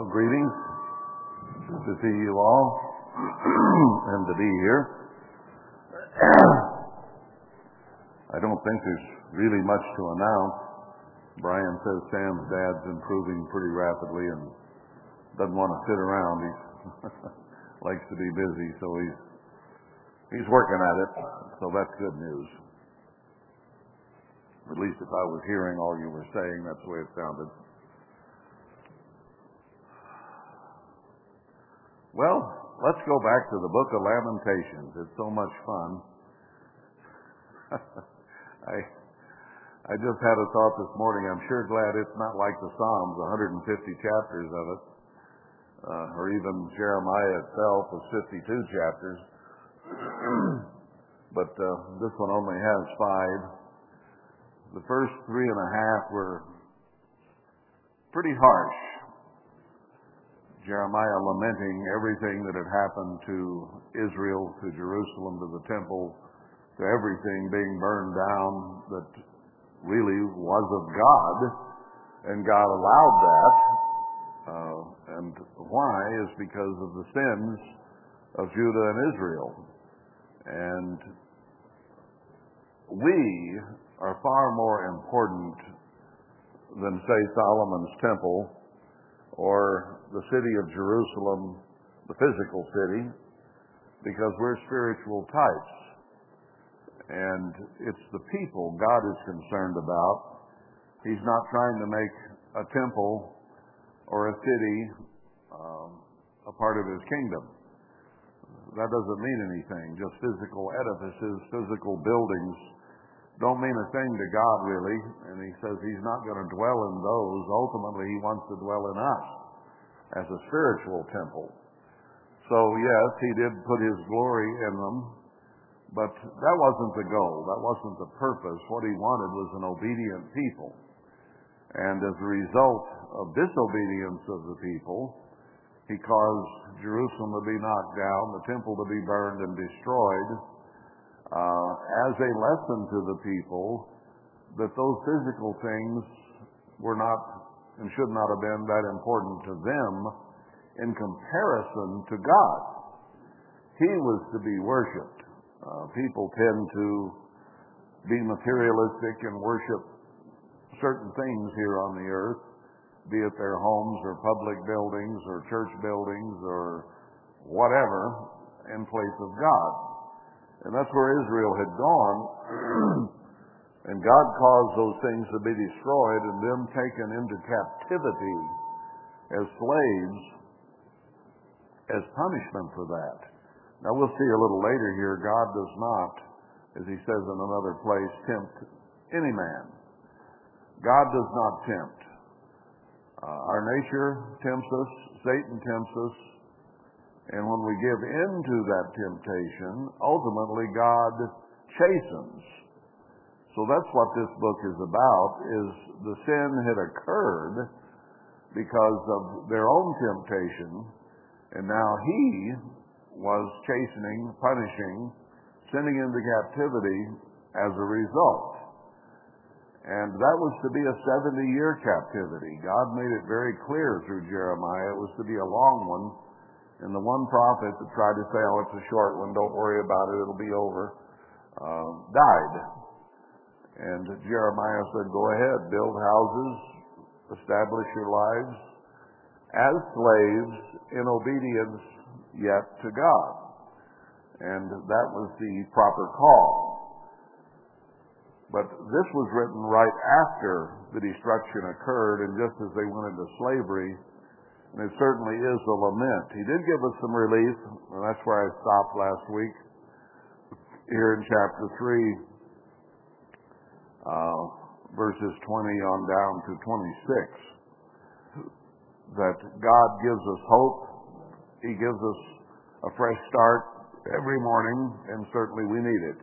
Well, greetings. Good to see you all and to be here. I don't think there's really much to announce. Brian says Sam's dad's improving pretty rapidly and doesn't want to sit around. He likes to be busy, so he's he's working at it. So that's good news. At least if I was hearing all you were saying, that's the way it sounded. Well, let's go back to the book of Lamentations. It's so much fun. I I just had a thought this morning. I'm sure glad it's not like the Psalms, 150 chapters of it, uh, or even Jeremiah itself was 52 chapters. but uh, this one only has five. The first three and a half were pretty harsh. Jeremiah lamenting everything that had happened to Israel, to Jerusalem, to the temple, to everything being burned down that really was of God, and God allowed that. Uh, and why is because of the sins of Judah and Israel. And we are far more important than, say, Solomon's temple or the city of Jerusalem, the physical city, because we're spiritual types. And it's the people God is concerned about. He's not trying to make a temple or a city um, a part of his kingdom. That doesn't mean anything. Just physical edifices, physical buildings don't mean a thing to God, really. And he says he's not going to dwell in those. Ultimately, he wants to dwell in us as a spiritual temple. So, yes, he did put his glory in them, but that wasn't the goal. That wasn't the purpose. What he wanted was an obedient people. And as a result of disobedience of the people, he caused Jerusalem to be knocked down, the temple to be burned and destroyed, uh, as a lesson to the people that those physical things were not and should not have been that important to them in comparison to God. He was to be worshiped. Uh, people tend to be materialistic and worship certain things here on the earth, be it their homes or public buildings or church buildings or whatever, in place of God. And that's where Israel had gone. and God caused those things to be destroyed and them taken into captivity as slaves as punishment for that. Now we'll see a little later here, God does not, as he says in another place, tempt any man. God does not tempt. Uh, our nature tempts us, Satan tempts us, and when we give in to that temptation, ultimately God chastens. So that's what this book is about, is the sin had occurred because of their own temptation, and now he was chastening, punishing, sending into captivity as a result. And that was to be a 70 year captivity. God made it very clear through Jeremiah it was to be a long one and the one prophet that tried to say, oh, it's a short one, don't worry about it, it'll be over, uh, died. And Jeremiah said, go ahead, build houses, establish your lives as slaves in obedience yet to God. And that was the proper call. But this was written right after the destruction occurred, and just as they went into slavery, and it certainly is a lament. He did give us some relief, and that's where I stopped last week, here in chapter 3, uh, Uh, verses 20 on down to 26, that God gives us hope. He gives us a fresh start every morning, and certainly we need it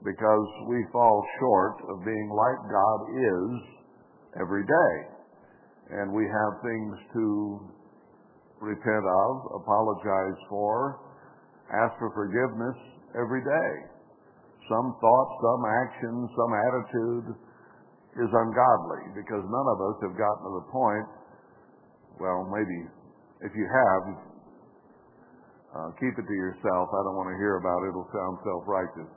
because we fall short of being like God is every day and we have things to repent of, apologize for, ask for forgiveness every day. Some thought, some action, some attitude is ungodly because none of us have gotten to the point well, maybe if you have, uh, keep it to yourself. I don't want to hear about it. It'll sound self-righteous.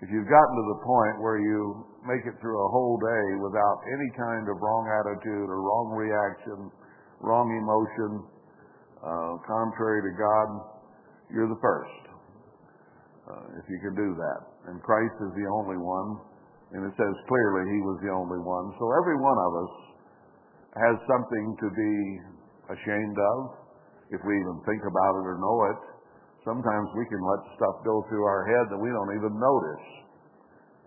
If you've gotten to the point where you make it through a whole day without any kind of wrong attitude or wrong reaction, wrong emotion, uh, contrary to God, you're the first. Uh, if you can do that. And Christ is the only one, and it says clearly he was the only one. So every one of us has something to be ashamed of, if we even think about it or know it. Sometimes we can let stuff go through our head that we don't even notice.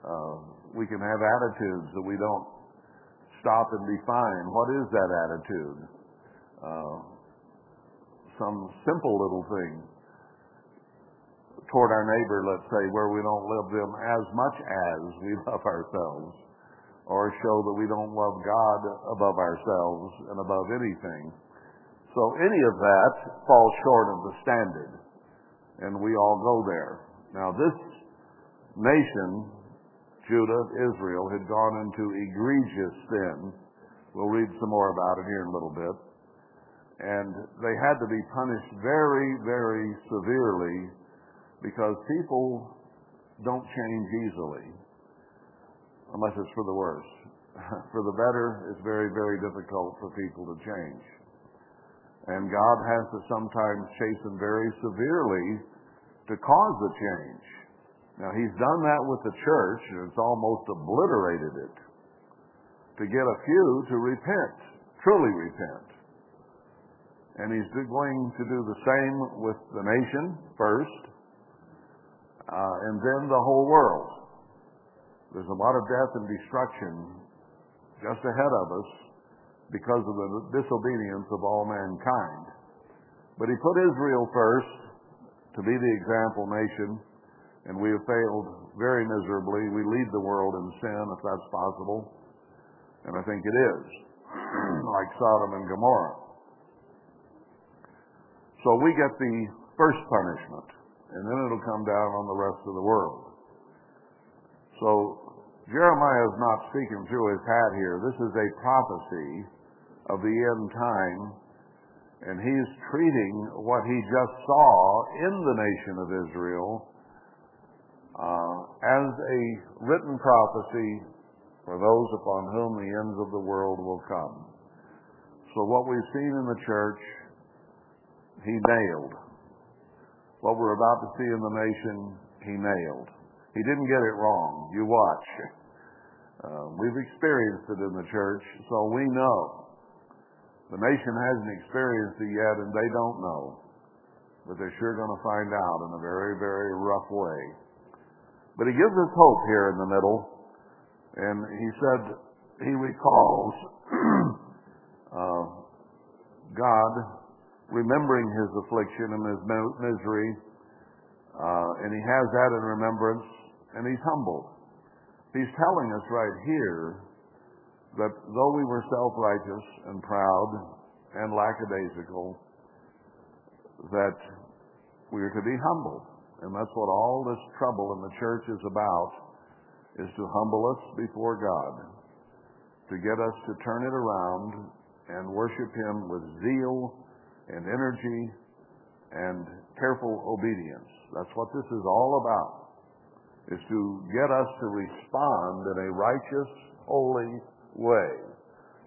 Uh, we can have attitudes that we don't stop and define. What is that attitude? Uh, some simple little thing toward our neighbor, let's say, where we don't love them as much as we love ourselves, or show that we don't love God above ourselves and above anything. So any of that falls short of the standard, and we all go there. Now this nation, Judah, Israel, had gone into egregious sin. We'll read some more about it here in a little bit. And they had to be punished very, very severely because people don't change easily unless it's for the worse. for the better, it's very, very difficult for people to change. And God has to sometimes chasten very severely to cause the change. Now, He's done that with the church, and it's almost obliterated it to get a few to repent, truly repent. And He's going to do the same with the nation first, uh, and then the whole world. There's a lot of death and destruction just ahead of us because of the disobedience of all mankind. But he put Israel first to be the example nation, and we have failed very miserably. We lead the world in sin, if that's possible, and I think it is, like Sodom and Gomorrah. So we get the first punishment and then it'll come down on the rest of the world. So Jeremiah is not speaking through his hat here. This is a prophecy of the end time, and he's treating what he just saw in the nation of Israel uh, as a written prophecy for those upon whom the ends of the world will come. So what we've seen in the church, he nailed. What we're about to see in the nation, he nailed. He didn't get it wrong. You watch. Uh, we've experienced it in the church, so we know. The nation hasn't experienced it yet, and they don't know. But they're sure going to find out in a very, very rough way. But he gives us hope here in the middle. And he said he recalls uh, God remembering his affliction and his misery, uh, and he has that in remembrance, and he's humbled. He's telling us right here that though we were self-righteous and proud and lackadaisical, that we are to be humbled. And that's what all this trouble in the church is about, is to humble us before God, to get us to turn it around and worship Him with zeal and energy and careful obedience. That's what this is all about, is to get us to respond in a righteous, holy way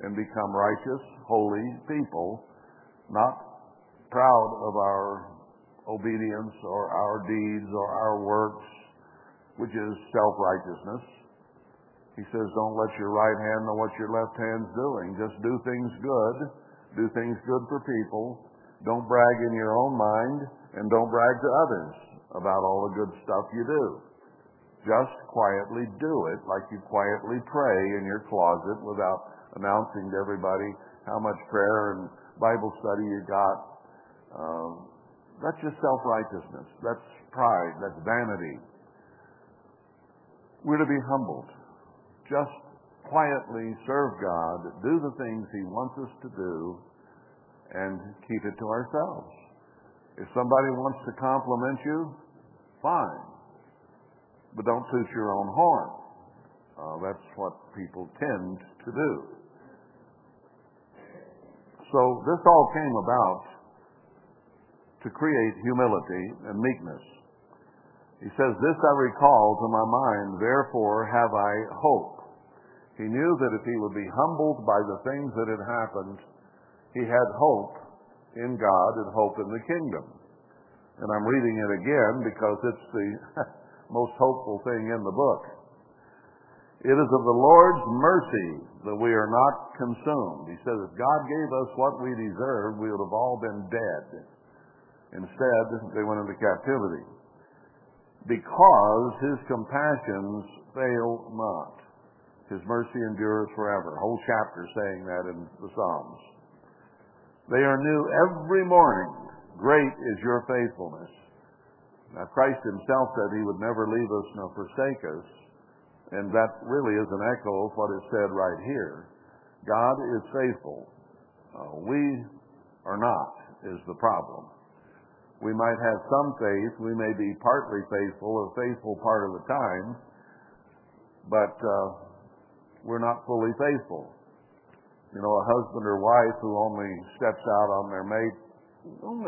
and become righteous, holy people, not proud of our obedience or our deeds or our works, which is self-righteousness. He says, don't let your right hand know what your left hand's doing. Just do things good. Do things good for people don't brag in your own mind and don't brag to others about all the good stuff you do. Just quietly do it like you quietly pray in your closet without announcing to everybody how much prayer and Bible study you got. Um, that's just self-righteousness. That's pride. That's vanity. We're to be humbled. Just quietly serve God, do the things He wants us to do, and keep it to ourselves. If somebody wants to compliment you, fine. But don't toot your own horn. Uh, that's what people tend to do. So this all came about to create humility and meekness. He says, This I recall to my mind, therefore have I hope. He knew that if he would be humbled by the things that had happened, he had hope in God and hope in the kingdom. And I'm reading it again because it's the most hopeful thing in the book. It is of the Lord's mercy that we are not consumed. He says, if God gave us what we deserved, we would have all been dead. Instead, they went into captivity. Because his compassions fail not. His mercy endures forever. Whole chapter saying that in the Psalms. They are new every morning. Great is your faithfulness. Now, Christ himself said he would never leave us nor forsake us. And that really is an echo of what is said right here. God is faithful. Uh, we are not, is the problem. We might have some faith. We may be partly faithful or faithful part of the time. But uh, we're not fully faithful. You know, a husband or wife who only steps out on their mate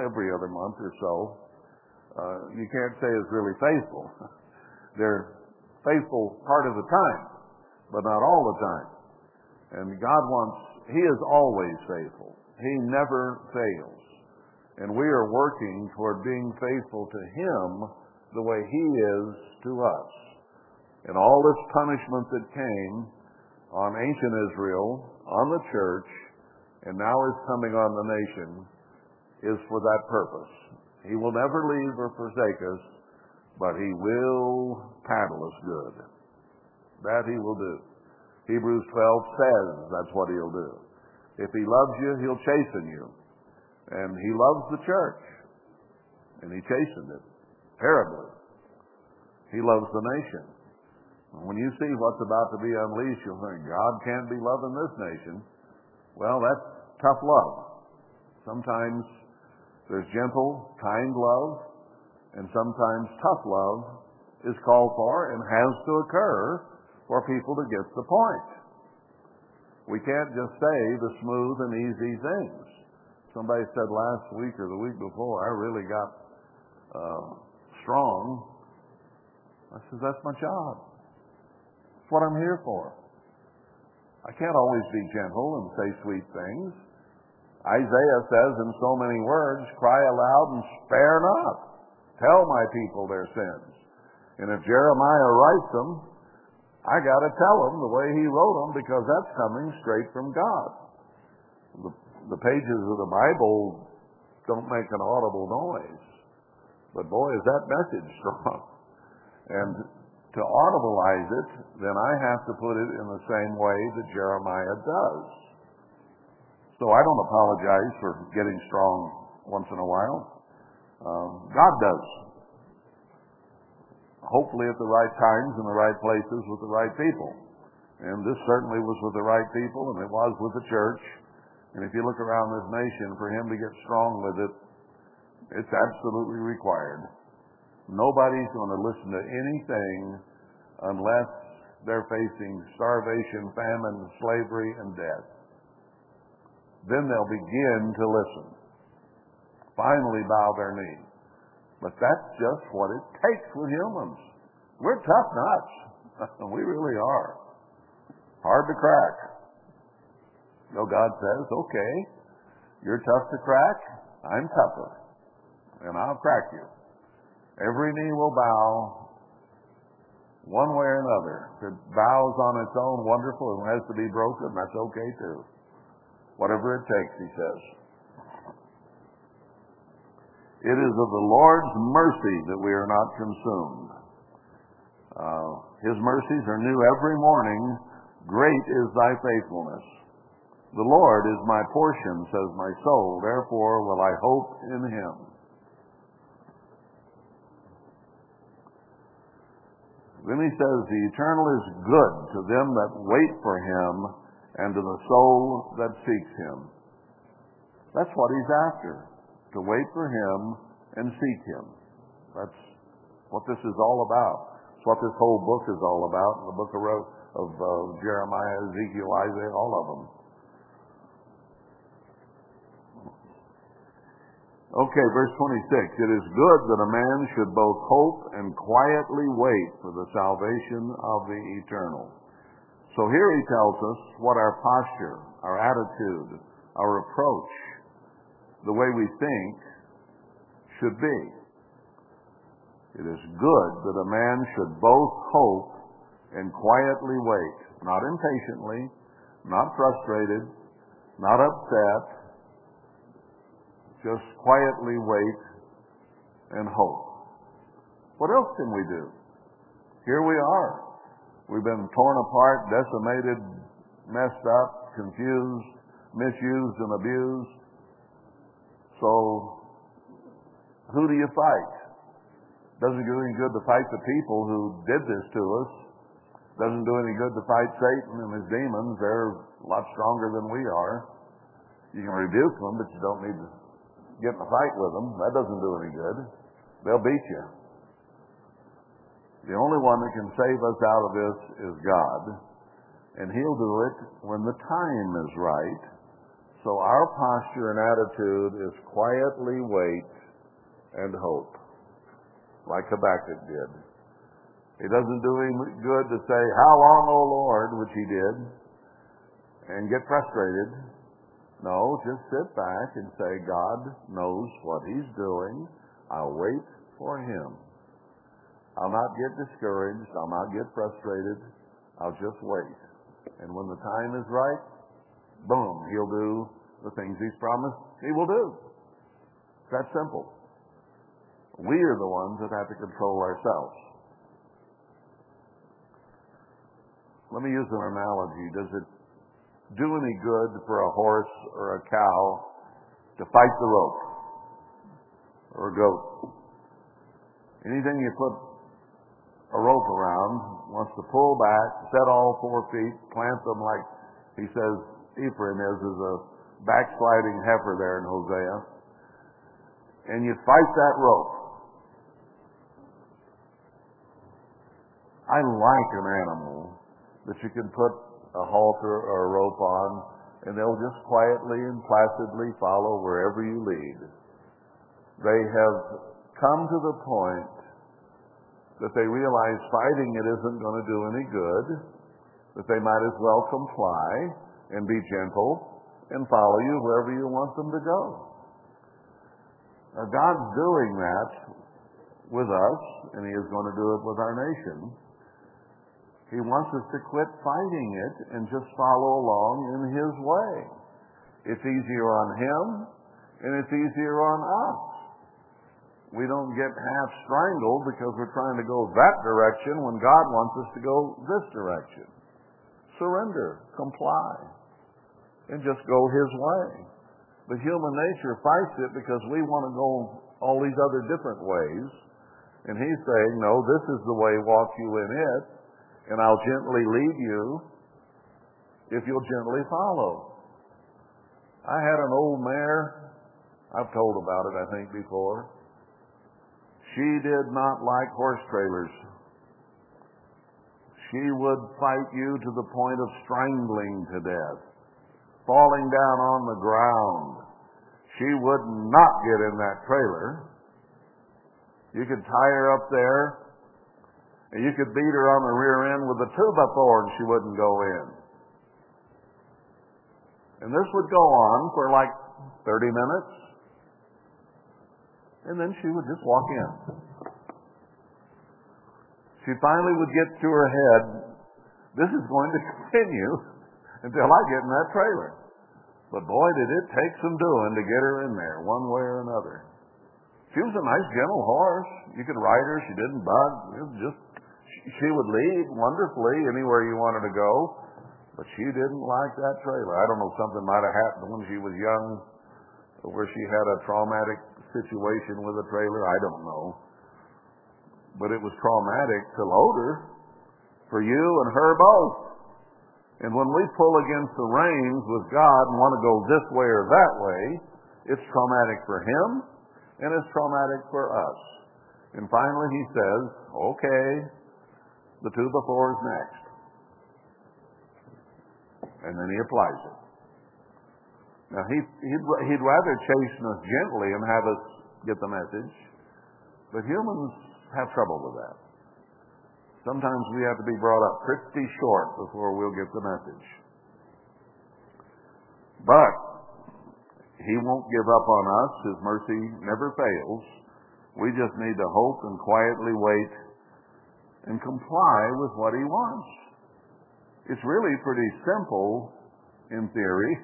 every other month or so, uh, you can't say is really faithful. They're faithful part of the time, but not all the time. And God wants, He is always faithful. He never fails. And we are working toward being faithful to Him the way He is to us. And all this punishment that came on ancient Israel, on the church, and now is coming on the nation, is for that purpose. He will never leave or forsake us, but He will paddle us good. That He will do. Hebrews 12 says that's what He'll do. If He loves you, He'll chasten you. And He loves the church. And He chastened it terribly. He loves the nation. When you see what's about to be unleashed, you'll think, God can't be loving this nation. Well, that's tough love. Sometimes there's gentle, kind love, and sometimes tough love is called for and has to occur for people to get the point. We can't just say the smooth and easy things. Somebody said last week or the week before, I really got uh, strong. I said, that's my job. What I'm here for. I can't always be gentle and say sweet things. Isaiah says in so many words, cry aloud and spare not. Tell my people their sins. And if Jeremiah writes them, I got to tell them the way he wrote them because that's coming straight from God. The, the pages of the Bible don't make an audible noise. But boy, is that message strong. And to audibilize it, then I have to put it in the same way that Jeremiah does. So I don't apologize for getting strong once in a while. Um, God does. Hopefully at the right times in the right places with the right people. And this certainly was with the right people, and it was with the church. And if you look around this nation, for him to get strong with it, it's absolutely required. Nobody's going to listen to anything unless they're facing starvation, famine, slavery, and death. Then they'll begin to listen. Finally bow their knee. But that's just what it takes with humans. We're tough nuts. we really are. Hard to crack. No, God says, okay, you're tough to crack. I'm tougher. And I'll crack you. Every knee will bow, one way or another. If it bows on its own, wonderful, It has to be broken, that's okay too. Whatever it takes, he says. It is of the Lord's mercy that we are not consumed. Uh, his mercies are new every morning. Great is thy faithfulness. The Lord is my portion, says my soul. Therefore will I hope in him. Then he says, The eternal is good to them that wait for him and to the soul that seeks him. That's what he's after, to wait for him and seek him. That's what this is all about. It's what this whole book is all about, the book of, of uh, Jeremiah, Ezekiel, Isaiah, all of them. Okay, verse 26. It is good that a man should both hope and quietly wait for the salvation of the eternal. So here he tells us what our posture, our attitude, our approach, the way we think should be. It is good that a man should both hope and quietly wait, not impatiently, not frustrated, not upset, just quietly wait and hope. What else can we do? Here we are. We've been torn apart, decimated, messed up, confused, misused, and abused. So, who do you fight? Doesn't do any good to fight the people who did this to us. Doesn't do any good to fight Satan and his demons. They're a lot stronger than we are. You can rebuke them, but you don't need to get in a fight with them. That doesn't do any good. They'll beat you. The only one that can save us out of this is God. And He'll do it when the time is right. So our posture and attitude is quietly wait and hope, like Habakkuk did. It doesn't do him good to say, How long, O Lord, which he did, and get frustrated. No, just sit back and say, God knows what He's doing. I'll wait for Him. I'll not get discouraged. I'll not get frustrated. I'll just wait. And when the time is right, boom, He'll do the things He's promised He will do. It's that simple. We are the ones that have to control ourselves. Let me use an analogy. Does it do any good for a horse or a cow to fight the rope or a goat. Anything you put a rope around wants to pull back, set all four feet, plant them like he says Ephraim is, is a backsliding heifer there in Hosea. And you fight that rope. I like an animal that you can put a halter or a rope on, and they'll just quietly and placidly follow wherever you lead. They have come to the point that they realize fighting it isn't going to do any good, that they might as well comply and be gentle and follow you wherever you want them to go. Now, God's doing that with us, and He is going to do it with our nation. He wants us to quit fighting it and just follow along in His way. It's easier on Him and it's easier on us. We don't get half strangled because we're trying to go that direction when God wants us to go this direction. Surrender, comply, and just go His way. But human nature fights it because we want to go all these other different ways. And He's saying, no, this is the way, walk you in it and I'll gently lead you if you'll gently follow. I had an old mare, I've told about it, I think, before. She did not like horse trailers. She would fight you to the point of strangling to death, falling down on the ground. She would not get in that trailer. You could tie her up there and you could beat her on the rear end with a two by four and she wouldn't go in. And this would go on for like 30 minutes. And then she would just walk in. She finally would get to her head, this is going to continue until I get in that trailer. But boy, did it take some doing to get her in there, one way or another. She was a nice, gentle horse. You could ride her. She didn't bug. It was just she would lead wonderfully anywhere you wanted to go, but she didn't like that trailer. I don't know, something might have happened when she was young, where she had a traumatic situation with a trailer. I don't know. But it was traumatic to load her for you and her both. And when we pull against the reins with God and want to go this way or that way, it's traumatic for him and it's traumatic for us. And finally he says, okay, the two before is next. And then he applies it. Now, he, he'd, he'd rather chasten us gently and have us get the message, but humans have trouble with that. Sometimes we have to be brought up pretty short before we'll get the message. But he won't give up on us. His mercy never fails. We just need to hope and quietly wait and comply with what he wants. It's really pretty simple in theory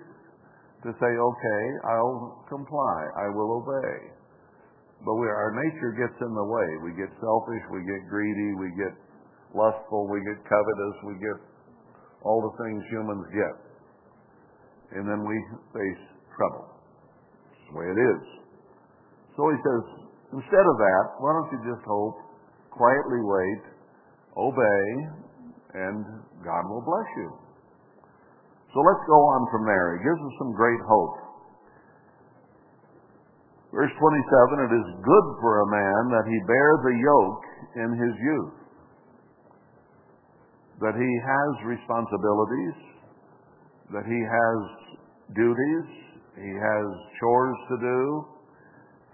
to say, okay, I'll comply, I will obey. But we, our nature gets in the way. We get selfish, we get greedy, we get lustful, we get covetous, we get all the things humans get. And then we face trouble. That's the way it is. So he says, instead of that, why don't you just hope, quietly wait, obey, and God will bless you. So let's go on from there. He gives us some great hope. Verse 27, it is good for a man that he bear the yoke in his youth. That he has responsibilities, that he has duties, he has chores to do,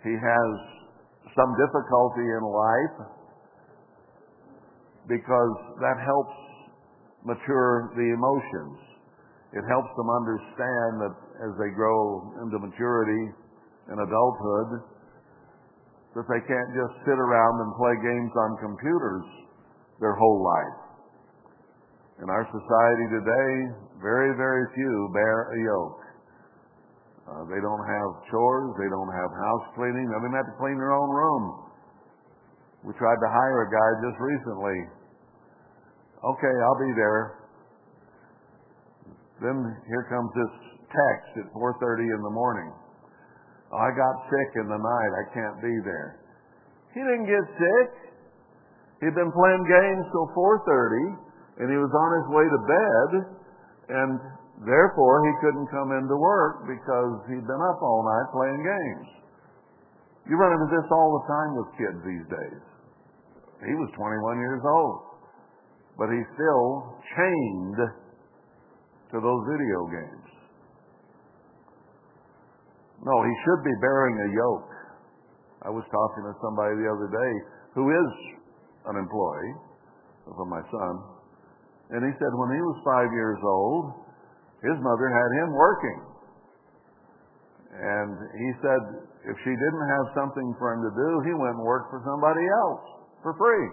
he has some difficulty in life, because that helps mature the emotions. It helps them understand that as they grow into maturity and adulthood, that they can't just sit around and play games on computers their whole life. In our society today, very, very few bear a yoke. Uh, they don't have chores. They don't have house cleaning. They don't even have to clean their own room. We tried to hire a guy just recently. Okay, I'll be there. Then here comes this text at 4.30 in the morning. I got sick in the night. I can't be there. He didn't get sick. He'd been playing games till 4.30, and he was on his way to bed, and therefore he couldn't come into work because he'd been up all night playing games. You run into this all the time with kids these days. He was 21 years old, but he's still chained to those video games. No, he should be bearing a yoke. I was talking to somebody the other day who is an employee of my son, and he said when he was five years old, his mother had him working. And he said if she didn't have something for him to do, he went and worked for somebody else for free.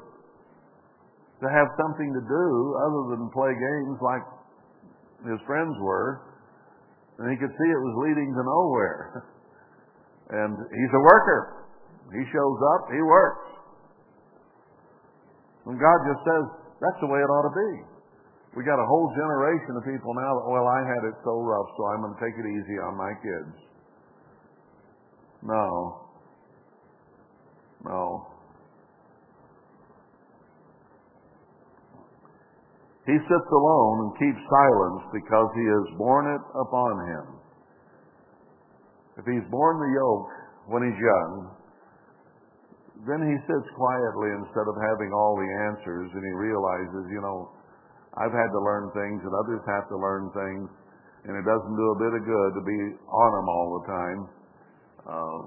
To have something to do other than play games like his friends were, and he could see it was leading to nowhere. And he's a worker. He shows up, he works. And God just says, that's the way it ought to be. We got a whole generation of people now that, well, I had it so rough, so I'm going to take it easy on my kids. No. No. He sits alone and keeps silence because he has borne it upon him. If he's borne the yoke when he's young, then he sits quietly instead of having all the answers and he realizes, you know, I've had to learn things and others have to learn things and it doesn't do a bit of good to be on them all the time. Uh,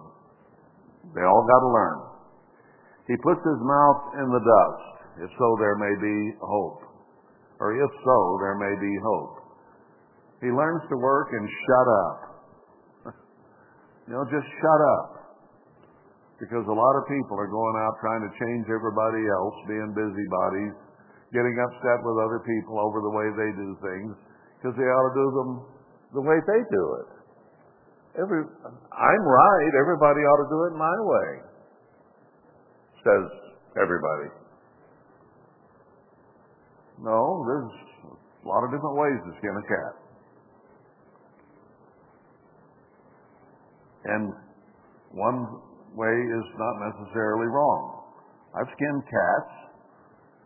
they all got to learn. He puts his mouth in the dust, if so there may be hope. Or if so, there may be hope. He learns to work and shut up. you know, just shut up. Because a lot of people are going out trying to change everybody else, being busybodies, getting upset with other people over the way they do things, because they ought to do them the way they do it. Every, I'm right. Everybody ought to do it my way, says everybody. No, there's a lot of different ways to skin a cat. And one way is not necessarily wrong. I've skinned cats.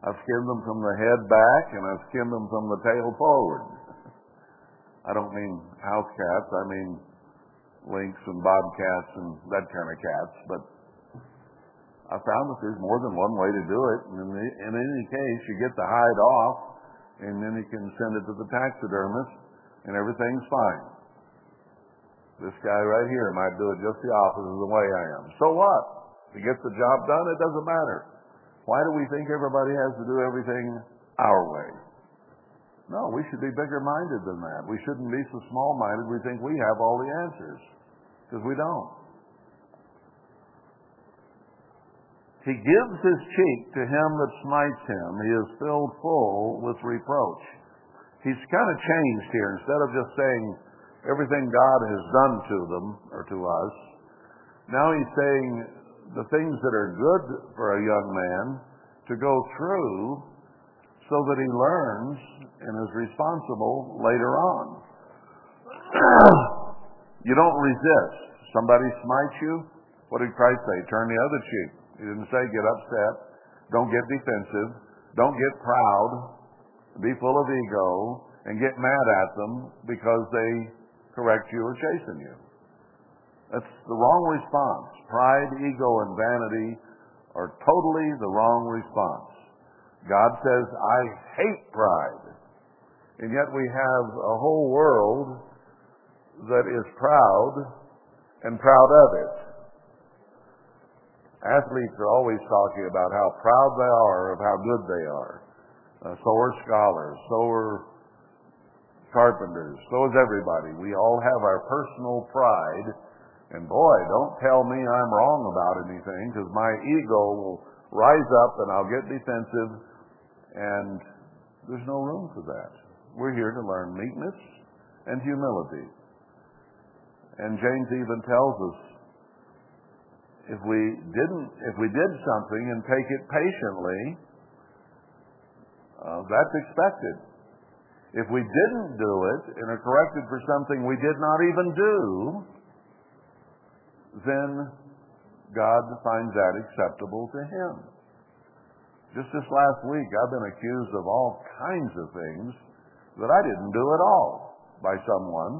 I've skinned them from the head back, and I've skinned them from the tail forward. I don't mean house cats. I mean lynx and bobcats and that kind of cats. But I found that there's more than one way to do it. In, the, in any case, you get the hide off, and then you can send it to the taxidermist, and everything's fine. This guy right here might do it just the opposite of the way I am. So what? He gets the job done, it doesn't matter. Why do we think everybody has to do everything our way? No, we should be bigger minded than that. We shouldn't be so small minded we think we have all the answers. Because we don't. He gives his cheek to him that smites him. He is filled full with reproach. He's kind of changed here. Instead of just saying everything God has done to them or to us, now he's saying the things that are good for a young man to go through so that he learns and is responsible later on. you don't resist. Somebody smites you. What did Christ say? Turn the other cheek. He didn't say get upset. Don't get defensive. Don't get proud. Be full of ego and get mad at them because they correct you or chasten you. That's the wrong response. Pride, ego, and vanity are totally the wrong response. God says, I hate pride. And yet we have a whole world that is proud and proud of it. Athletes are always talking about how proud they are of how good they are. Uh, so are scholars. So are carpenters. So is everybody. We all have our personal pride. And boy, don't tell me I'm wrong about anything because my ego will rise up and I'll get defensive and there's no room for that. We're here to learn meekness and humility. And James even tells us if we didn't, if we did something and take it patiently, uh, that's expected. If we didn't do it and are corrected for something we did not even do, then God finds that acceptable to Him. Just this last week, I've been accused of all kinds of things that I didn't do at all by someone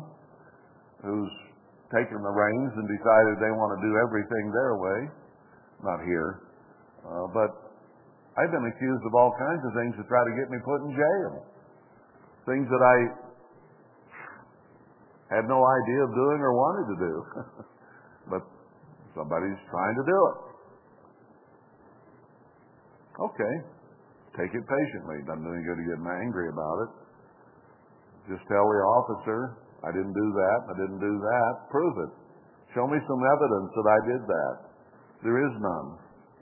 who's taken the reins and decided they want to do everything their way. Not here. Uh, but I've been accused of all kinds of things to try to get me put in jail. Things that I had no idea of doing or wanted to do. but somebody's trying to do it. Okay. Take it patiently. Doesn't do any good to get angry about it. Just tell the officer, I didn't do that, I didn't do that. Prove it. Show me some evidence that I did that. There is none,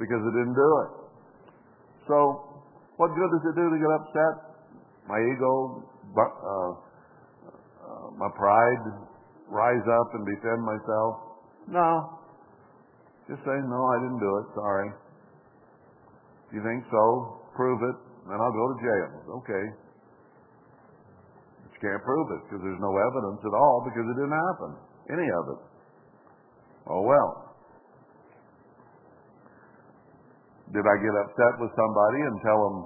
because I didn't do it. So, what good does it do to get upset? My ego, uh, uh, my pride, rise up and defend myself? No. Just say, no, I didn't do it. Sorry. You think so? Prove it, then I'll go to jail. Okay. You can't prove it because there's no evidence at all because it didn't happen. Any of it. Oh well. Did I get upset with somebody and tell them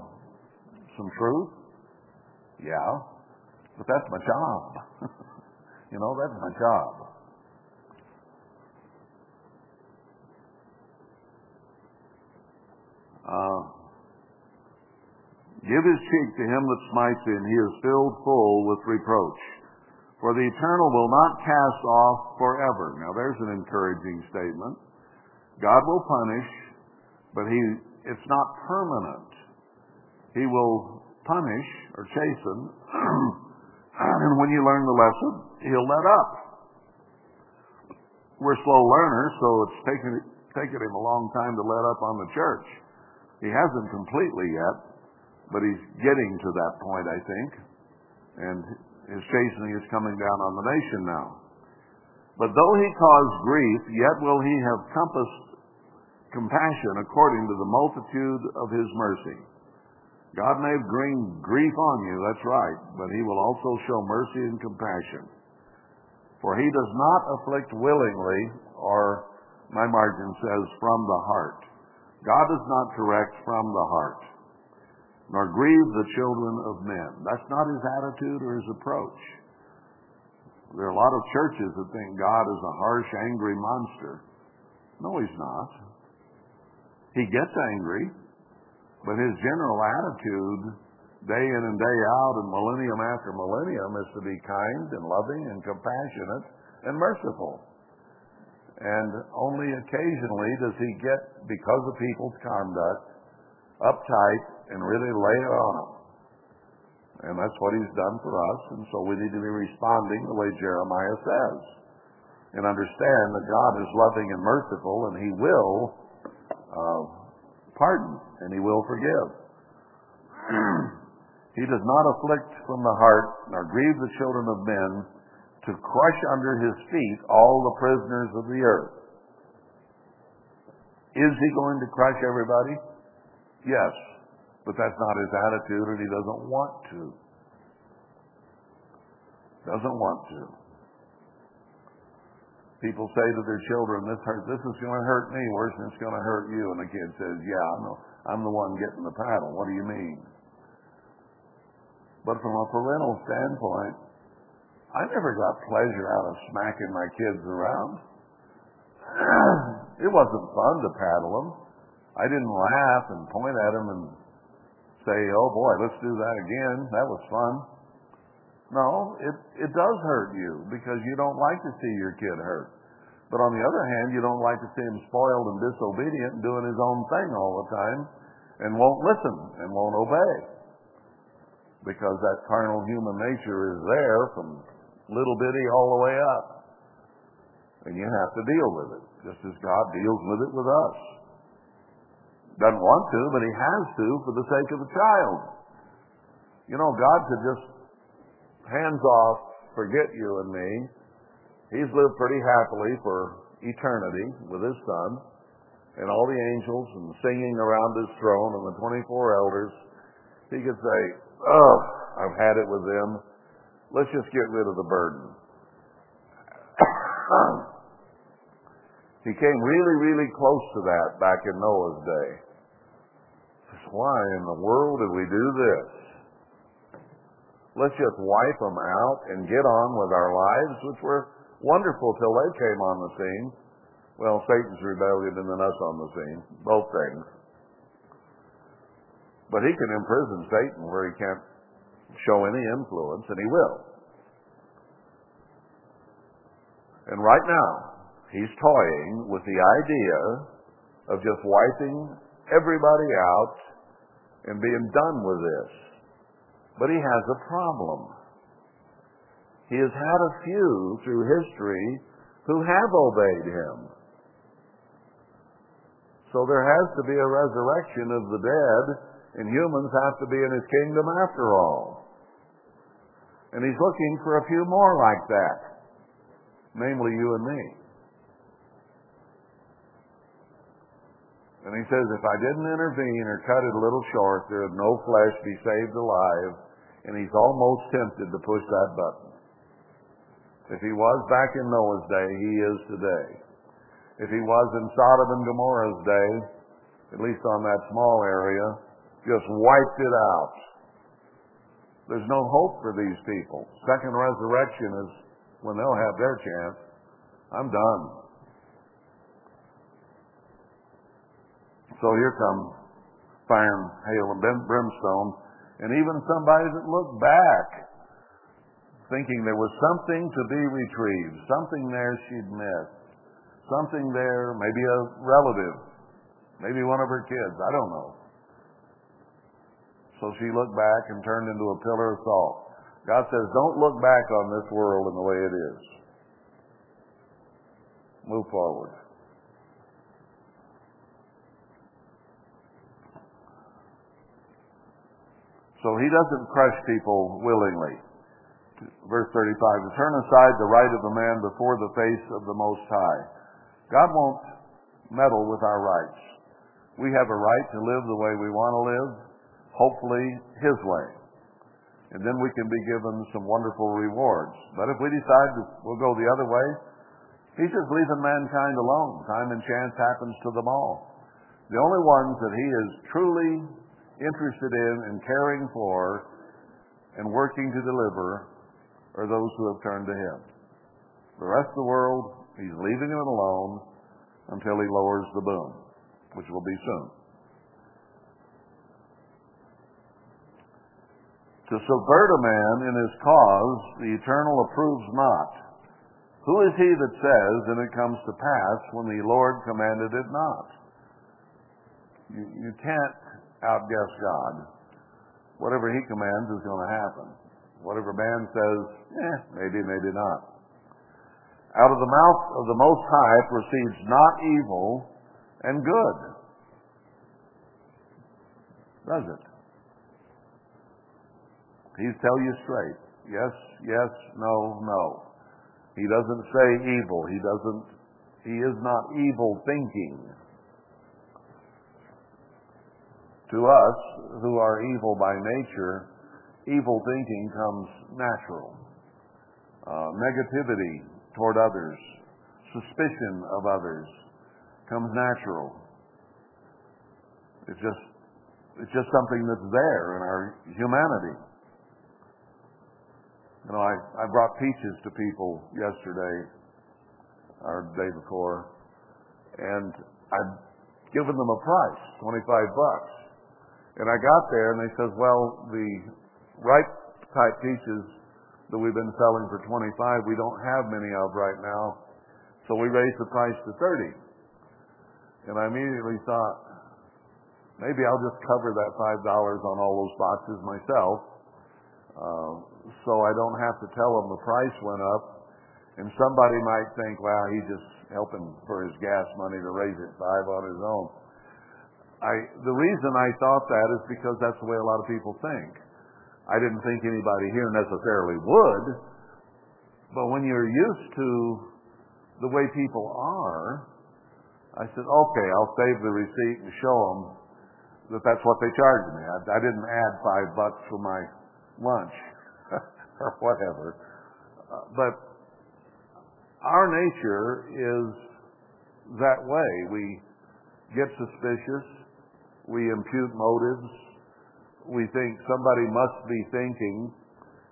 some truth? Yeah. But that's my job. you know, that's my job. Uh, Give his cheek to him that smites thee, and he is filled full with reproach. For the eternal will not cast off forever. Now there's an encouraging statement. God will punish, but he it's not permanent. He will punish or chasten, and when you learn the lesson, he'll let up. We're slow learners, so it's taken taken him a long time to let up on the church. He hasn't completely yet, but he's getting to that point, I think. And his chastening is coming down on the nation now. But though he caused grief, yet will he have compassed compassion according to the multitude of his mercy. God may bring grief on you, that's right, but he will also show mercy and compassion. For he does not afflict willingly, or my margin says, from the heart. God does not correct from the heart, nor grieve the children of men. That's not his attitude or his approach. There are a lot of churches that think God is a harsh, angry monster. No, he's not. He gets angry, but his general attitude, day in and day out and millennium after millennium, is to be kind and loving and compassionate and merciful. And only occasionally does he get, because of people's conduct, uptight and really lay it on them. And that's what he's done for us, and so we need to be responding the way Jeremiah says. And understand that God is loving and merciful, and he will uh, pardon, and he will forgive. he does not afflict from the heart, nor grieve the children of men, to crush under his feet all the prisoners of the earth. Is he going to crush everybody? Yes. But that's not his attitude, and he doesn't want to. Doesn't want to. People say to their children, "This hurt. This is going to hurt me worse than it's going to hurt you." And the kid says, "Yeah, I'm the, I'm the one getting the paddle. What do you mean?" But from a parental standpoint, I never got pleasure out of smacking my kids around. it wasn't fun to paddle them. I didn't laugh and point at them and say, "Oh boy, let's do that again. That was fun." No, it it does hurt you because you don't like to see your kid hurt. But on the other hand, you don't like to see him spoiled and disobedient and doing his own thing all the time and won't listen and won't obey. Because that carnal human nature is there from little bitty all the way up. And you have to deal with it, just as God deals with it with us. Doesn't want to, but he has to for the sake of the child. You know, God could just hands off, forget you and me. He's lived pretty happily for eternity with his son and all the angels and singing around his throne and the 24 elders. He could say, Oh, I've had it with them. Let's just get rid of the burden. he came really, really close to that back in Noah's day. Why in the world did we do this? Let's just wipe them out and get on with our lives, which were wonderful till they came on the scene. Well, Satan's rebellion and then us on the scene. Both things. But he can imprison Satan where he can't show any influence, and he will. And right now, he's toying with the idea of just wiping everybody out and being done with this. But he has a problem. He has had a few through history who have obeyed him. So there has to be a resurrection of the dead, and humans have to be in his kingdom after all. And he's looking for a few more like that, namely you and me. And he says, if I didn't intervene or cut it a little short, there would no flesh be saved alive and he's almost tempted to push that button. If he was back in Noah's day, he is today. If he was in Sodom and Gomorrah's day, at least on that small area, just wiped it out. There's no hope for these people. Second resurrection is when they'll have their chance. I'm done. So here come fire and hail and brimstone and even somebody that looked back thinking there was something to be retrieved, something there she'd missed, something there, maybe a relative, maybe one of her kids, I don't know. So she looked back and turned into a pillar of salt. God says, don't look back on this world and the way it is. Move forward. So he doesn't crush people willingly. Verse 35, to turn aside the right of the man before the face of the Most High. God won't meddle with our rights. We have a right to live the way we want to live, hopefully His way. And then we can be given some wonderful rewards. But if we decide we'll go the other way, He's just leaving mankind alone. Time and chance happens to them all. The only ones that He is truly interested in and caring for and working to deliver are those who have turned to Him. The rest of the world, He's leaving them alone until He lowers the boom, which will be soon. To subvert a man in his cause, the eternal approves not. Who is he that says, and it comes to pass when the Lord commanded it not? You, you can't outguess God. Whatever he commands is going to happen. Whatever man says, eh, maybe, maybe not. Out of the mouth of the Most High proceeds not evil and good. Does it? He's tell you straight. Yes, yes, no, no. He doesn't say evil. He doesn't, he is not evil thinking. To us, who are evil by nature, evil thinking comes natural. Uh, negativity toward others, suspicion of others comes natural. It's just, it's just something that's there in our humanity. You know, I, I brought peaches to people yesterday, or the day before, and I'd given them a price, 25 bucks. And I got there and they says, well, the ripe type peaches that we've been selling for 25, we don't have many of right now. So we raised the price to 30. And I immediately thought, maybe I'll just cover that $5 on all those boxes myself. Uh, so I don't have to tell them the price went up. And somebody might think, well, he's just helping for his gas money to raise it five on his own. I, the reason I thought that is because that's the way a lot of people think. I didn't think anybody here necessarily would, but when you're used to the way people are, I said, okay, I'll save the receipt and show them that that's what they charged me. I, I didn't add five bucks for my lunch. or whatever. Uh, but our nature is that way. We get suspicious. We impute motives. We think somebody must be thinking.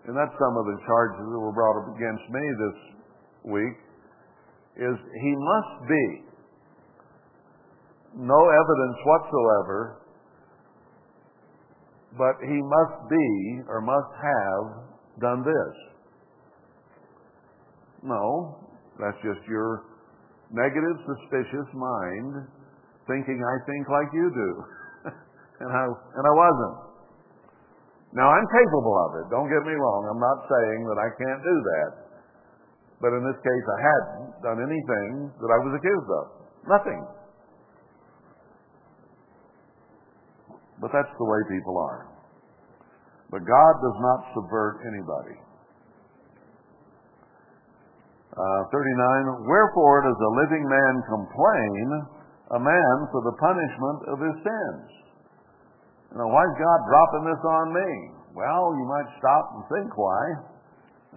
And that's some of the charges that were brought up against me this week is he must be no evidence whatsoever but he must be or must have done this. No, that's just your negative, suspicious mind thinking I think like you do. And I and I wasn't. Now I'm capable of it. Don't get me wrong. I'm not saying that I can't do that. But in this case I hadn't done anything that I was accused of. Nothing. But that's the way people are. But God does not subvert anybody. Uh, 39, Wherefore does a living man complain a man for the punishment of his sins? Know, why is God dropping this on me? Well, you might stop and think why.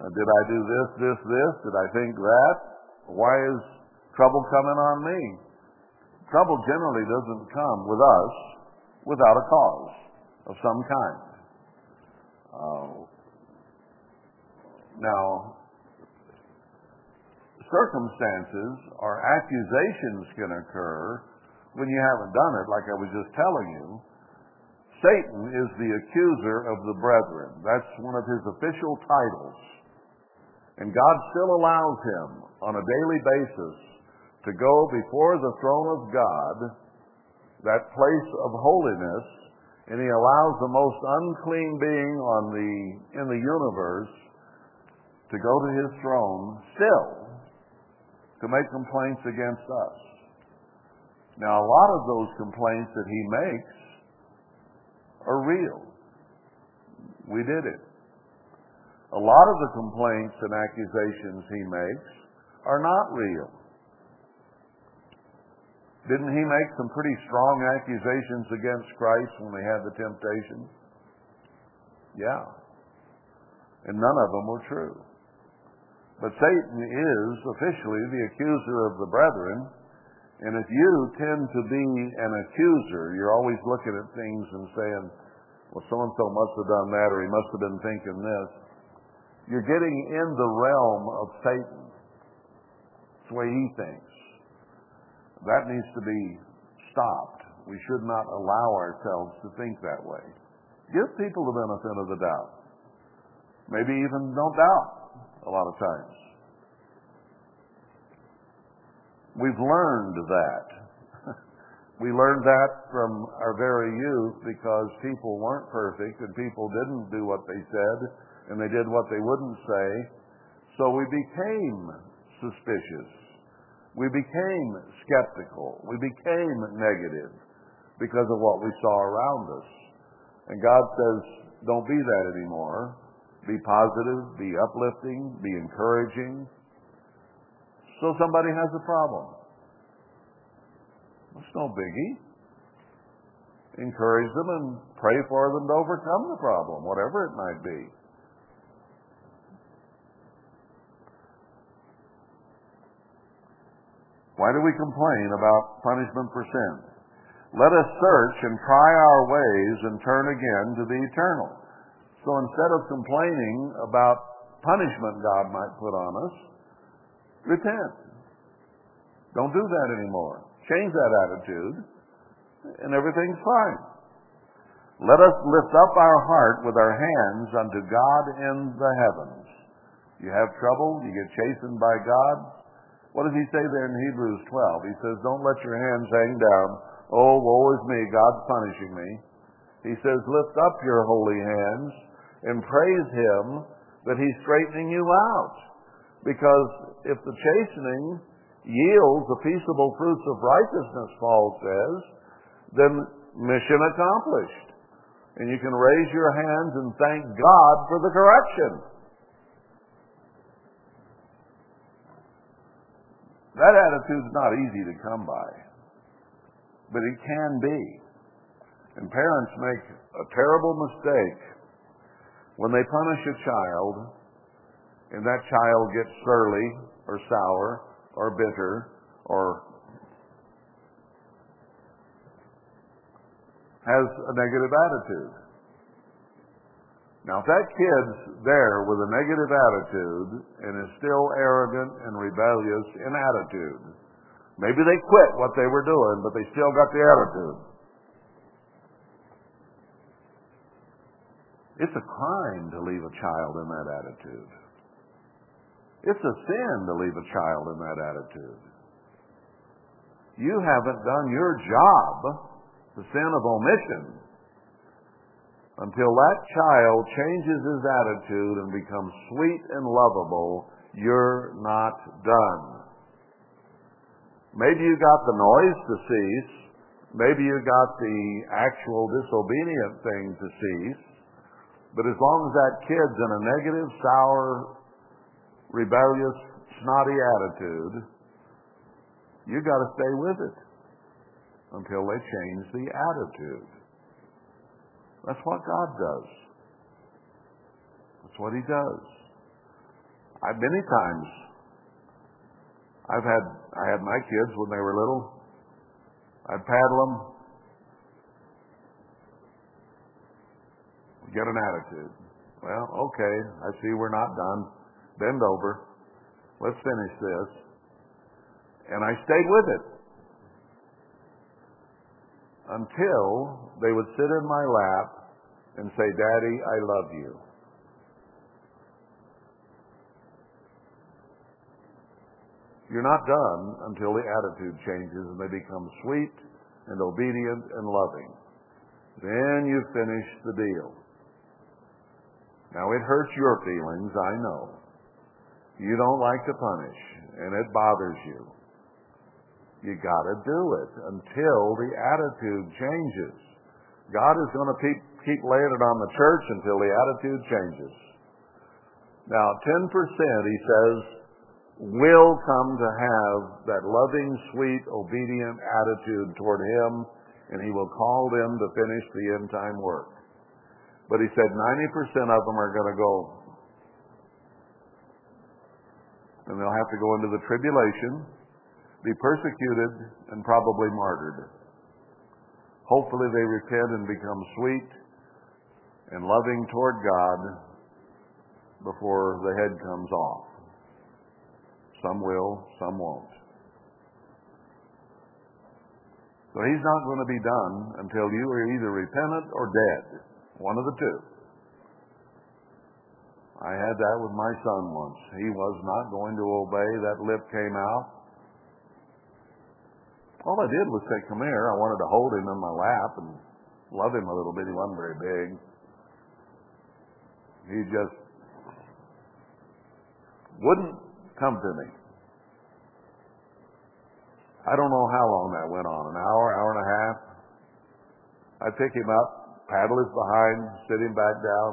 Uh, did I do this, this, this? Did I think that? Why is trouble coming on me? Trouble generally doesn't come with us without a cause of some kind. Uh, now, circumstances or accusations can occur when you haven't done it, like I was just telling you. Satan is the accuser of the brethren. That's one of his official titles. And God still allows him on a daily basis to go before the throne of God, that place of holiness, and he allows the most unclean being on the in the universe to go to his throne still to make complaints against us. Now a lot of those complaints that he makes are real. We did it. A lot of the complaints and accusations he makes are not real. Didn't he make some pretty strong accusations against Christ when they had the temptation? Yeah. And none of them were true. But Satan is officially the accuser of the brethren. And if you tend to be an accuser, you're always looking at things and saying, well, so and so must have done that, or he must have been thinking this. You're getting in the realm of Satan. It's the way he thinks. That needs to be stopped. We should not allow ourselves to think that way. Give people the benefit of the doubt. Maybe even don't doubt a lot of times. We've learned that. we learned that from our very youth because people weren't perfect and people didn't do what they said and they did what they wouldn't say. So we became suspicious. We became skeptical. We became negative because of what we saw around us. And God says, don't be that anymore. Be positive, be uplifting, be encouraging. So somebody has a problem. It's no biggie. Encourage them and pray for them to overcome the problem, whatever it might be. Why do we complain about punishment for sin? Let us search and try our ways and turn again to the eternal. So instead of complaining about punishment God might put on us, repent. Don't do that anymore. Change that attitude, and everything's fine. Let us lift up our heart with our hands unto God in the heavens. You have trouble, you get chastened by God. What does he say there in Hebrews 12? He says, Don't let your hands hang down. Oh, woe is me, God's punishing me. He says, Lift up your holy hands and praise Him that He's straightening you out. Because if the chastening yields the peaceable fruits of righteousness, Paul says, then mission accomplished. And you can raise your hands and thank God for the correction. That attitude's not easy to come by, but it can be. And parents make a terrible mistake when they punish a child and that child gets surly or sour or bitter or has a negative attitude. Now, if that kid's there with a negative attitude and is still arrogant and rebellious in attitude, maybe they quit what they were doing, but they still got the attitude. It's a crime to leave a child in that attitude. It's a sin to leave a child in that attitude. You haven't done your job, the sin of omission, until that child changes his attitude and becomes sweet and lovable. You're not done. Maybe you got the noise to cease. Maybe you got the actual disobedient thing to cease. But as long as that kid's in a negative, sour, rebellious, snotty attitude, you got to stay with it until they change the attitude. That's what God does. That's what He does. I many times I've had I had my kids when they were little. I'd paddle them, get an attitude. Well, okay, I see we're not done. Bend over. Let's finish this. And I stayed with it until they would sit in my lap and say, Daddy, I love you. You're not done until the attitude changes and they become sweet and obedient and loving. Then you finish the deal. Now it hurts your feelings, I know. You don't like to punish, and it bothers you. You got to do it until the attitude changes. God is going to keep, keep laying it on the church until the attitude changes. Now, 10%, he says, will come to have that loving, sweet, obedient attitude toward him, and he will call them to finish the end time work. But he said 90% of them are going to go, and they'll have to go into the tribulation, be persecuted, and probably martyred. Hopefully they repent and become sweet and loving toward God before the head comes off. Some will, some won't. So he's not going to be done until you are either repentant or dead. One of the two. I had that with my son once. He was not going to obey. That lip came out. All I did was say, come here. I wanted to hold him in my lap and love him a little bit. He wasn't very big. He just wouldn't come to me. I don't know how long that went on, an hour, hour and a half. I'd pick him up, paddle his behind, sit him back down.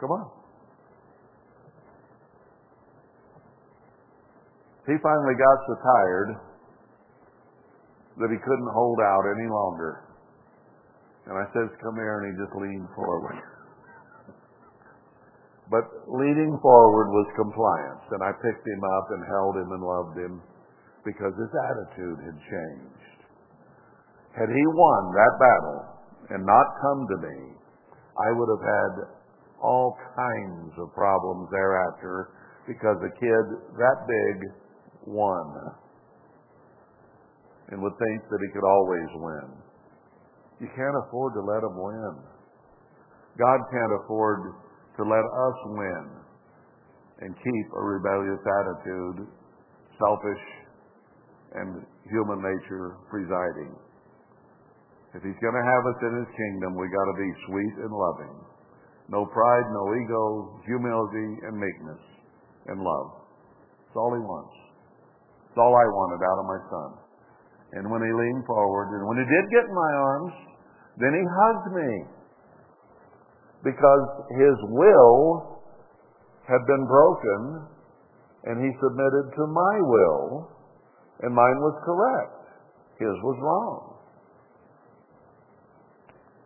Come on. He finally got so tired that he couldn't hold out any longer. And I says, come here, and he just leaned forward. but leaning forward was compliance, and I picked him up and held him and loved him because his attitude had changed. Had he won that battle and not come to me, I would have had all kinds of problems thereafter because a kid that big won and would think that he could always win. You can't afford to let him win. God can't afford to let us win and keep a rebellious attitude, selfish, and human nature presiding. If he's going to have us in his kingdom, we got to be sweet and loving. No pride, no ego, humility and meekness and love. That's all he wants. That's all I wanted out of my son. And when he leaned forward, and when he did get in my arms, then he hugged me. Because his will had been broken, and he submitted to my will, and mine was correct. His was wrong.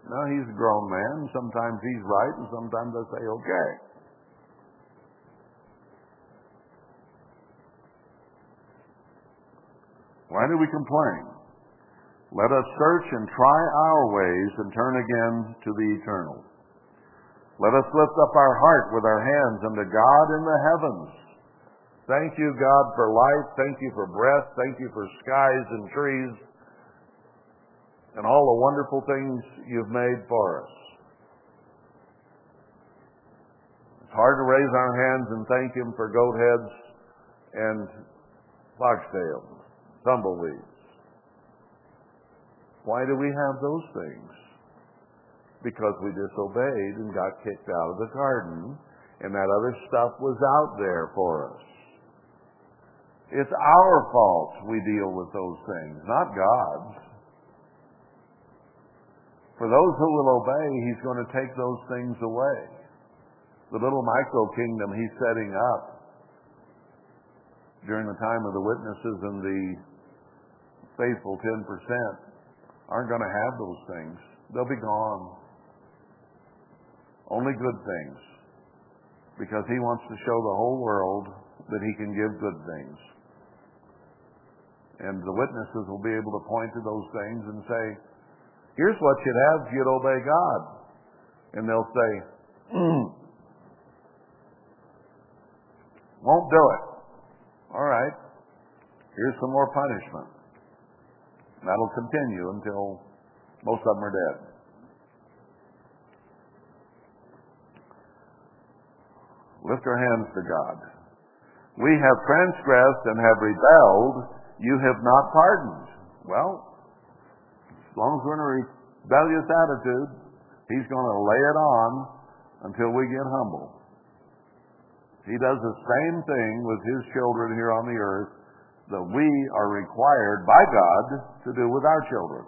Now he's a grown man. Sometimes he's right, and sometimes I say, okay. Why do we complain? Let us search and try our ways and turn again to the eternal. Let us lift up our heart with our hands unto God in the heavens. Thank you, God, for life. Thank you for breath. Thank you for skies and trees and all the wonderful things you've made for us. It's hard to raise our hands and thank Him for goat heads and foxtails, tumbleweeds. Why do we have those things? Because we disobeyed and got kicked out of the garden, and that other stuff was out there for us. It's our fault we deal with those things, not God's. For those who will obey, He's going to take those things away. The little micro kingdom He's setting up during the time of the witnesses and the faithful 10% aren't going to have those things. They'll be gone. Only good things. Because he wants to show the whole world that he can give good things. And the witnesses will be able to point to those things and say, here's what you'd have if you'd obey God. And they'll say, mm, won't do it. All right. Here's some more punishment. That'll continue until most of them are dead. Lift our hands to God. We have transgressed and have rebelled. You have not pardoned. Well, as long as we're in a rebellious attitude, He's going to lay it on until we get humble. He does the same thing with His children here on the earth that we are required by God to do with our children.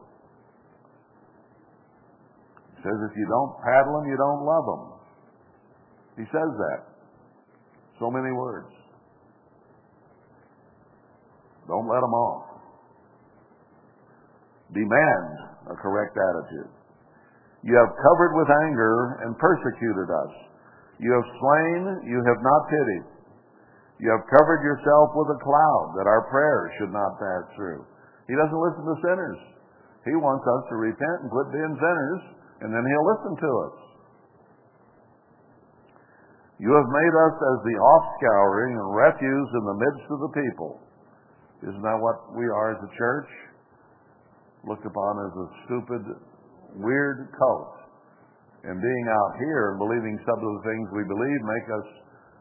He says if you don't paddle them, you don't love them. He says that. So many words. Don't let them off. Demand a correct attitude. You have covered with anger and persecuted us. You have slain, you have not pitied. You have covered yourself with a cloud that our prayers should not pass through. He doesn't listen to sinners. He wants us to repent and quit being sinners, and then he'll listen to us. You have made us as the offscouring and refuse in the midst of the people. Isn't that what we are as a church? Looked upon as a stupid, weird cult. And being out here and believing some of the things we believe make us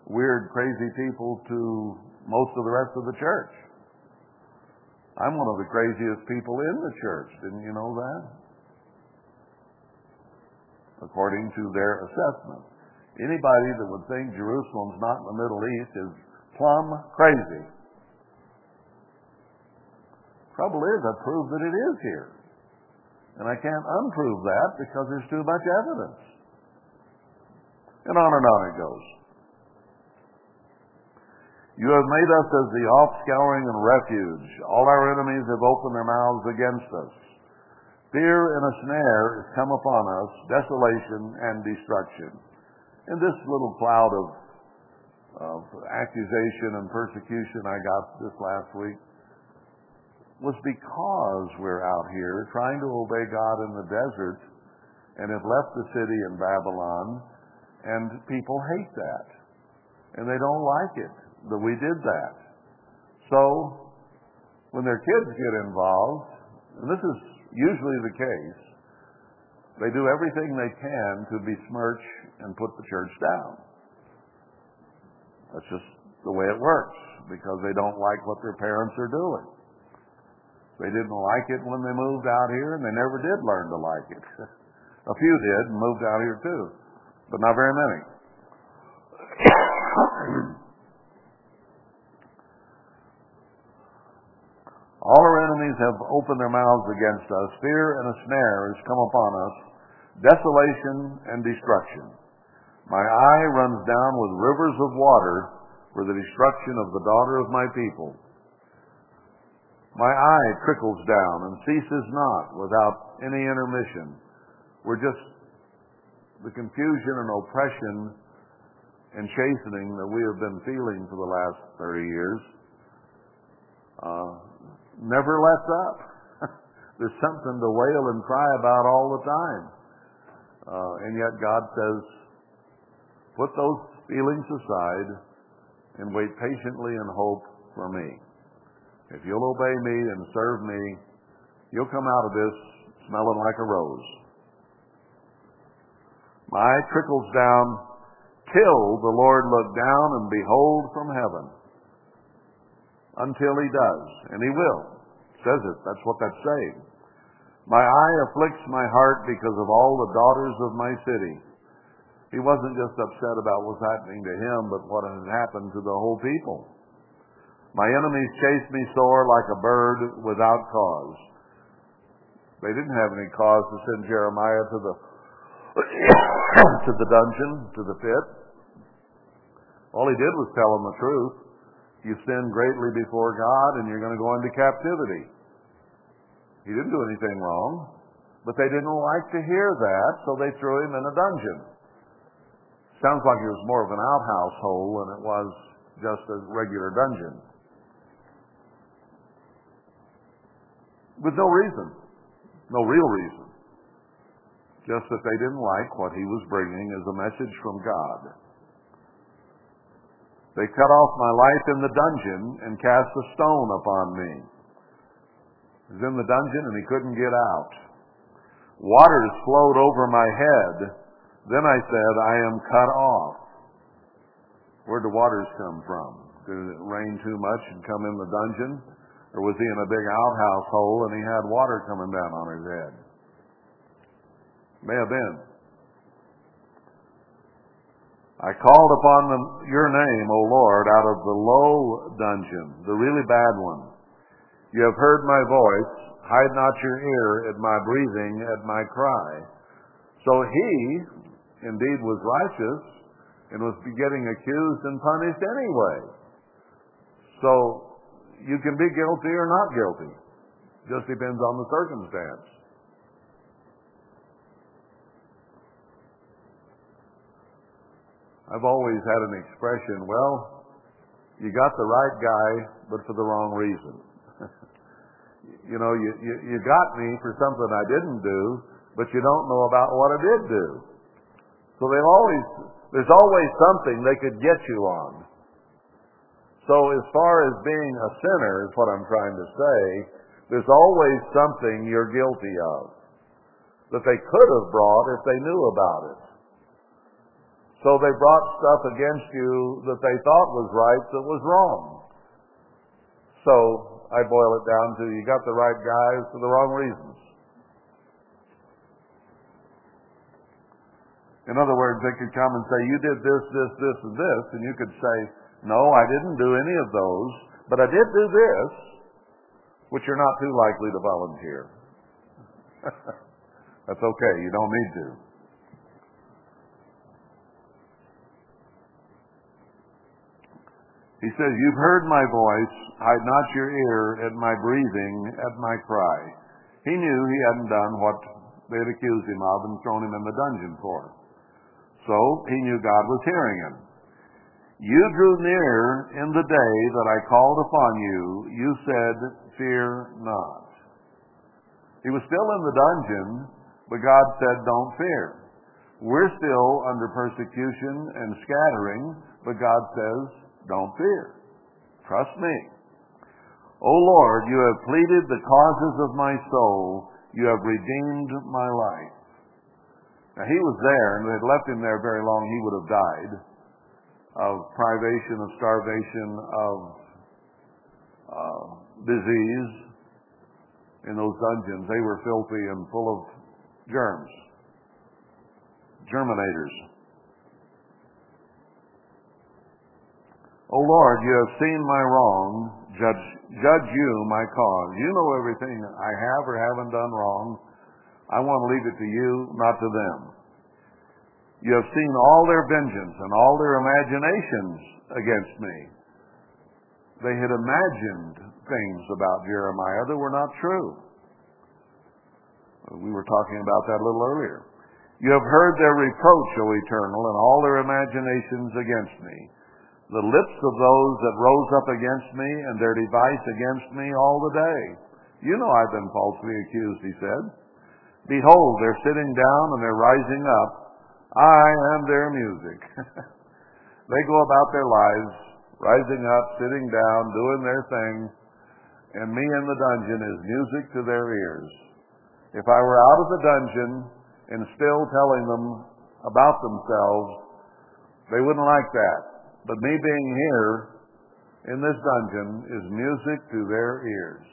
weird, crazy people to most of the rest of the church. I'm one of the craziest people in the church. Didn't you know that? According to their assessment. Anybody that would think Jerusalem's not in the Middle East is plumb crazy. Trouble is, I've proved that it is here. And I can't unprove that because there's too much evidence. And on and on it goes. You have made us as the offscouring and refuge. All our enemies have opened their mouths against us. Fear and a snare is come upon us, desolation and destruction. And this little cloud of, of accusation and persecution I got this last week was because we're out here trying to obey God in the desert and have left the city in Babylon, and people hate that. And they don't like it that we did that. So, when their kids get involved, and this is usually the case, they do everything they can to besmirch and put the church down. That's just the way it works because they don't like what their parents are doing. They didn't like it when they moved out here, and they never did learn to like it. A few did and moved out here too, but not very many. All our enemies have opened their mouths against us. Fear and a snare has come upon us, desolation and destruction. My eye runs down with rivers of water for the destruction of the daughter of my people. My eye trickles down and ceases not without any intermission. We're just the confusion and oppression and chastening that we have been feeling for the last 30 years. Uh, never lets up. There's something to wail and cry about all the time. Uh, and yet God says, put those feelings aside and wait patiently and hope for me. If you'll obey me and serve me, you'll come out of this smelling like a rose. My trickles down till the Lord look down and behold from heaven until he does, and he will. says it. That's what that's saying. My eye afflicts my heart because of all the daughters of my city. He wasn't just upset about what's happening to him, but what had happened to the whole people. My enemies chase me sore like a bird without cause. They didn't have any cause to send Jeremiah to the to the dungeon, to the pit. All he did was tell them the truth. You sin greatly before God and you're going to go into captivity. He didn't do anything wrong, but they didn't like to hear that, so they threw him in a dungeon. Sounds like it was more of an outhouse hole than it was just a regular dungeon. With no reason, no real reason. Just that they didn't like what he was bringing as a message from God. They cut off my life in the dungeon and cast a stone upon me. He was in the dungeon and he couldn't get out. Waters flowed over my head. Then I said, I am cut off. Where'd the waters come from? Did it rain too much and come in the dungeon? Or was he in a big outhouse hole and he had water coming down on his head? May have been. I called upon the, your name, O Lord, out of the low dungeon, the really bad one. You have heard my voice. Hide not your ear at my breathing, at my cry. So he, indeed, was righteous and was getting accused and punished anyway. So you can be guilty or not guilty. Just depends on the circumstance. I've always had an expression, well, you got the right guy, but for the wrong reason. you know, you, you, you got me for something I didn't do, but you don't know about what I did do. So they've always, there's always something they could get you on. So as far as being a sinner is what I'm trying to say, there's always something you're guilty of that they could have brought if they knew about it. So they brought stuff against you that they thought was right that was wrong. So I boil it down to you got the right guys for the wrong reasons. In other words, they could come and say, You did this, this, this, and this, and you could say, No, I didn't do any of those, but I did do this, which you're not too likely to volunteer. That's okay, you don't need to. He says, You've heard my voice, hide not your ear at my breathing, at my cry. He knew he hadn't done what they had accused him of and thrown him in the dungeon for. So he knew God was hearing him. You drew near in the day that I called upon you. You said, Fear not. He was still in the dungeon, but God said, Don't fear. We're still under persecution and scattering, but God says, Don't fear. Trust me. O Lord, you have pleaded the causes of my soul. You have redeemed my life. Now, he was there, and they had left him there very long, he would have died of privation, of starvation, of uh, disease in those dungeons. They were filthy and full of germs, germinators. O Lord, you have seen my wrong. Judge, judge you my cause. You know everything I have or haven't done wrong. I want to leave it to you, not to them. You have seen all their vengeance and all their imaginations against me. They had imagined things about Jeremiah that were not true. We were talking about that a little earlier. You have heard their reproach, O Eternal, and all their imaginations against me. The lips of those that rose up against me and their device against me all the day. You know I've been falsely accused, he said. Behold, they're sitting down and they're rising up. I am their music. they go about their lives, rising up, sitting down, doing their thing, and me in the dungeon is music to their ears. If I were out of the dungeon and still telling them about themselves, they wouldn't like that. But me being here in this dungeon is music to their ears.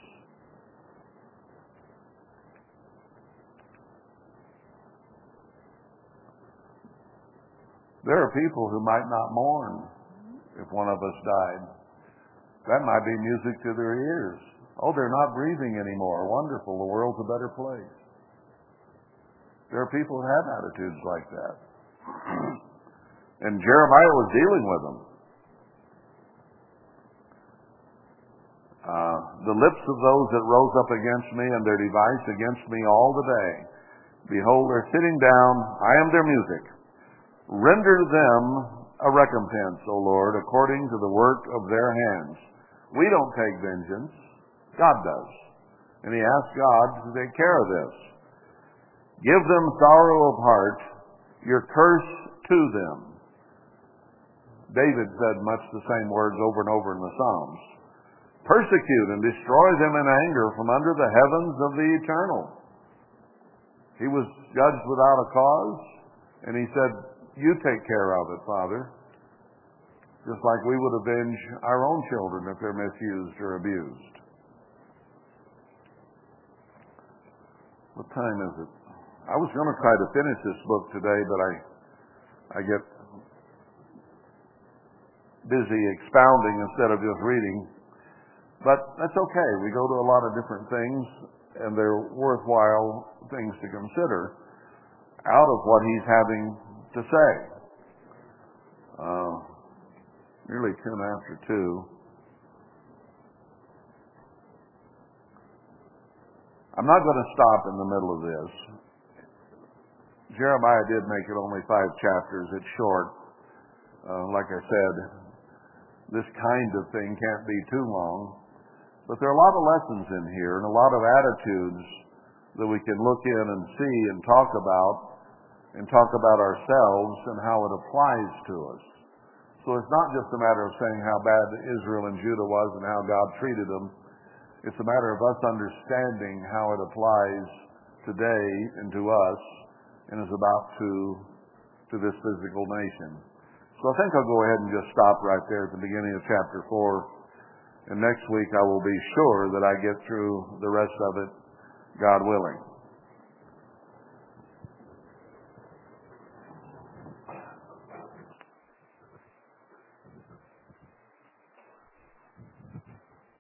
There are people who might not mourn if one of us died. That might be music to their ears. Oh, they're not breathing anymore. Wonderful. The world's a better place. There are people who have attitudes like that. and Jeremiah was dealing with them. Uh, the lips of those that rose up against me and their device against me all the day. Behold, they're sitting down. I am their music. Render them a recompense, O Lord, according to the work of their hands. We don't take vengeance. God does. And he asked God to take care of this. Give them sorrow of heart, your curse to them. David said much the same words over and over in the Psalms. Persecute and destroy them in anger from under the heavens of the eternal. He was judged without a cause, and he said, you take care of it, Father. Just like we would avenge our own children if they're misused or abused. What time is it? I was going to try to finish this book today, but I, I get busy expounding instead of just reading. But that's okay. We go to a lot of different things, and they're worthwhile things to consider out of what he's having to say. Uh, nearly 10 after 2. I'm not going to stop in the middle of this. Jeremiah did make it only five chapters. It's short. Uh, like I said, this kind of thing can't be too long. But there are a lot of lessons in here and a lot of attitudes that we can look in and see and talk about and talk about ourselves and how it applies to us. So it's not just a matter of saying how bad Israel and Judah was and how God treated them. It's a matter of us understanding how it applies today and to us and is about to to this physical nation. So I think I'll go ahead and just stop right there at the beginning of chapter 4 And next week I will be sure that I get through the rest of it, God willing.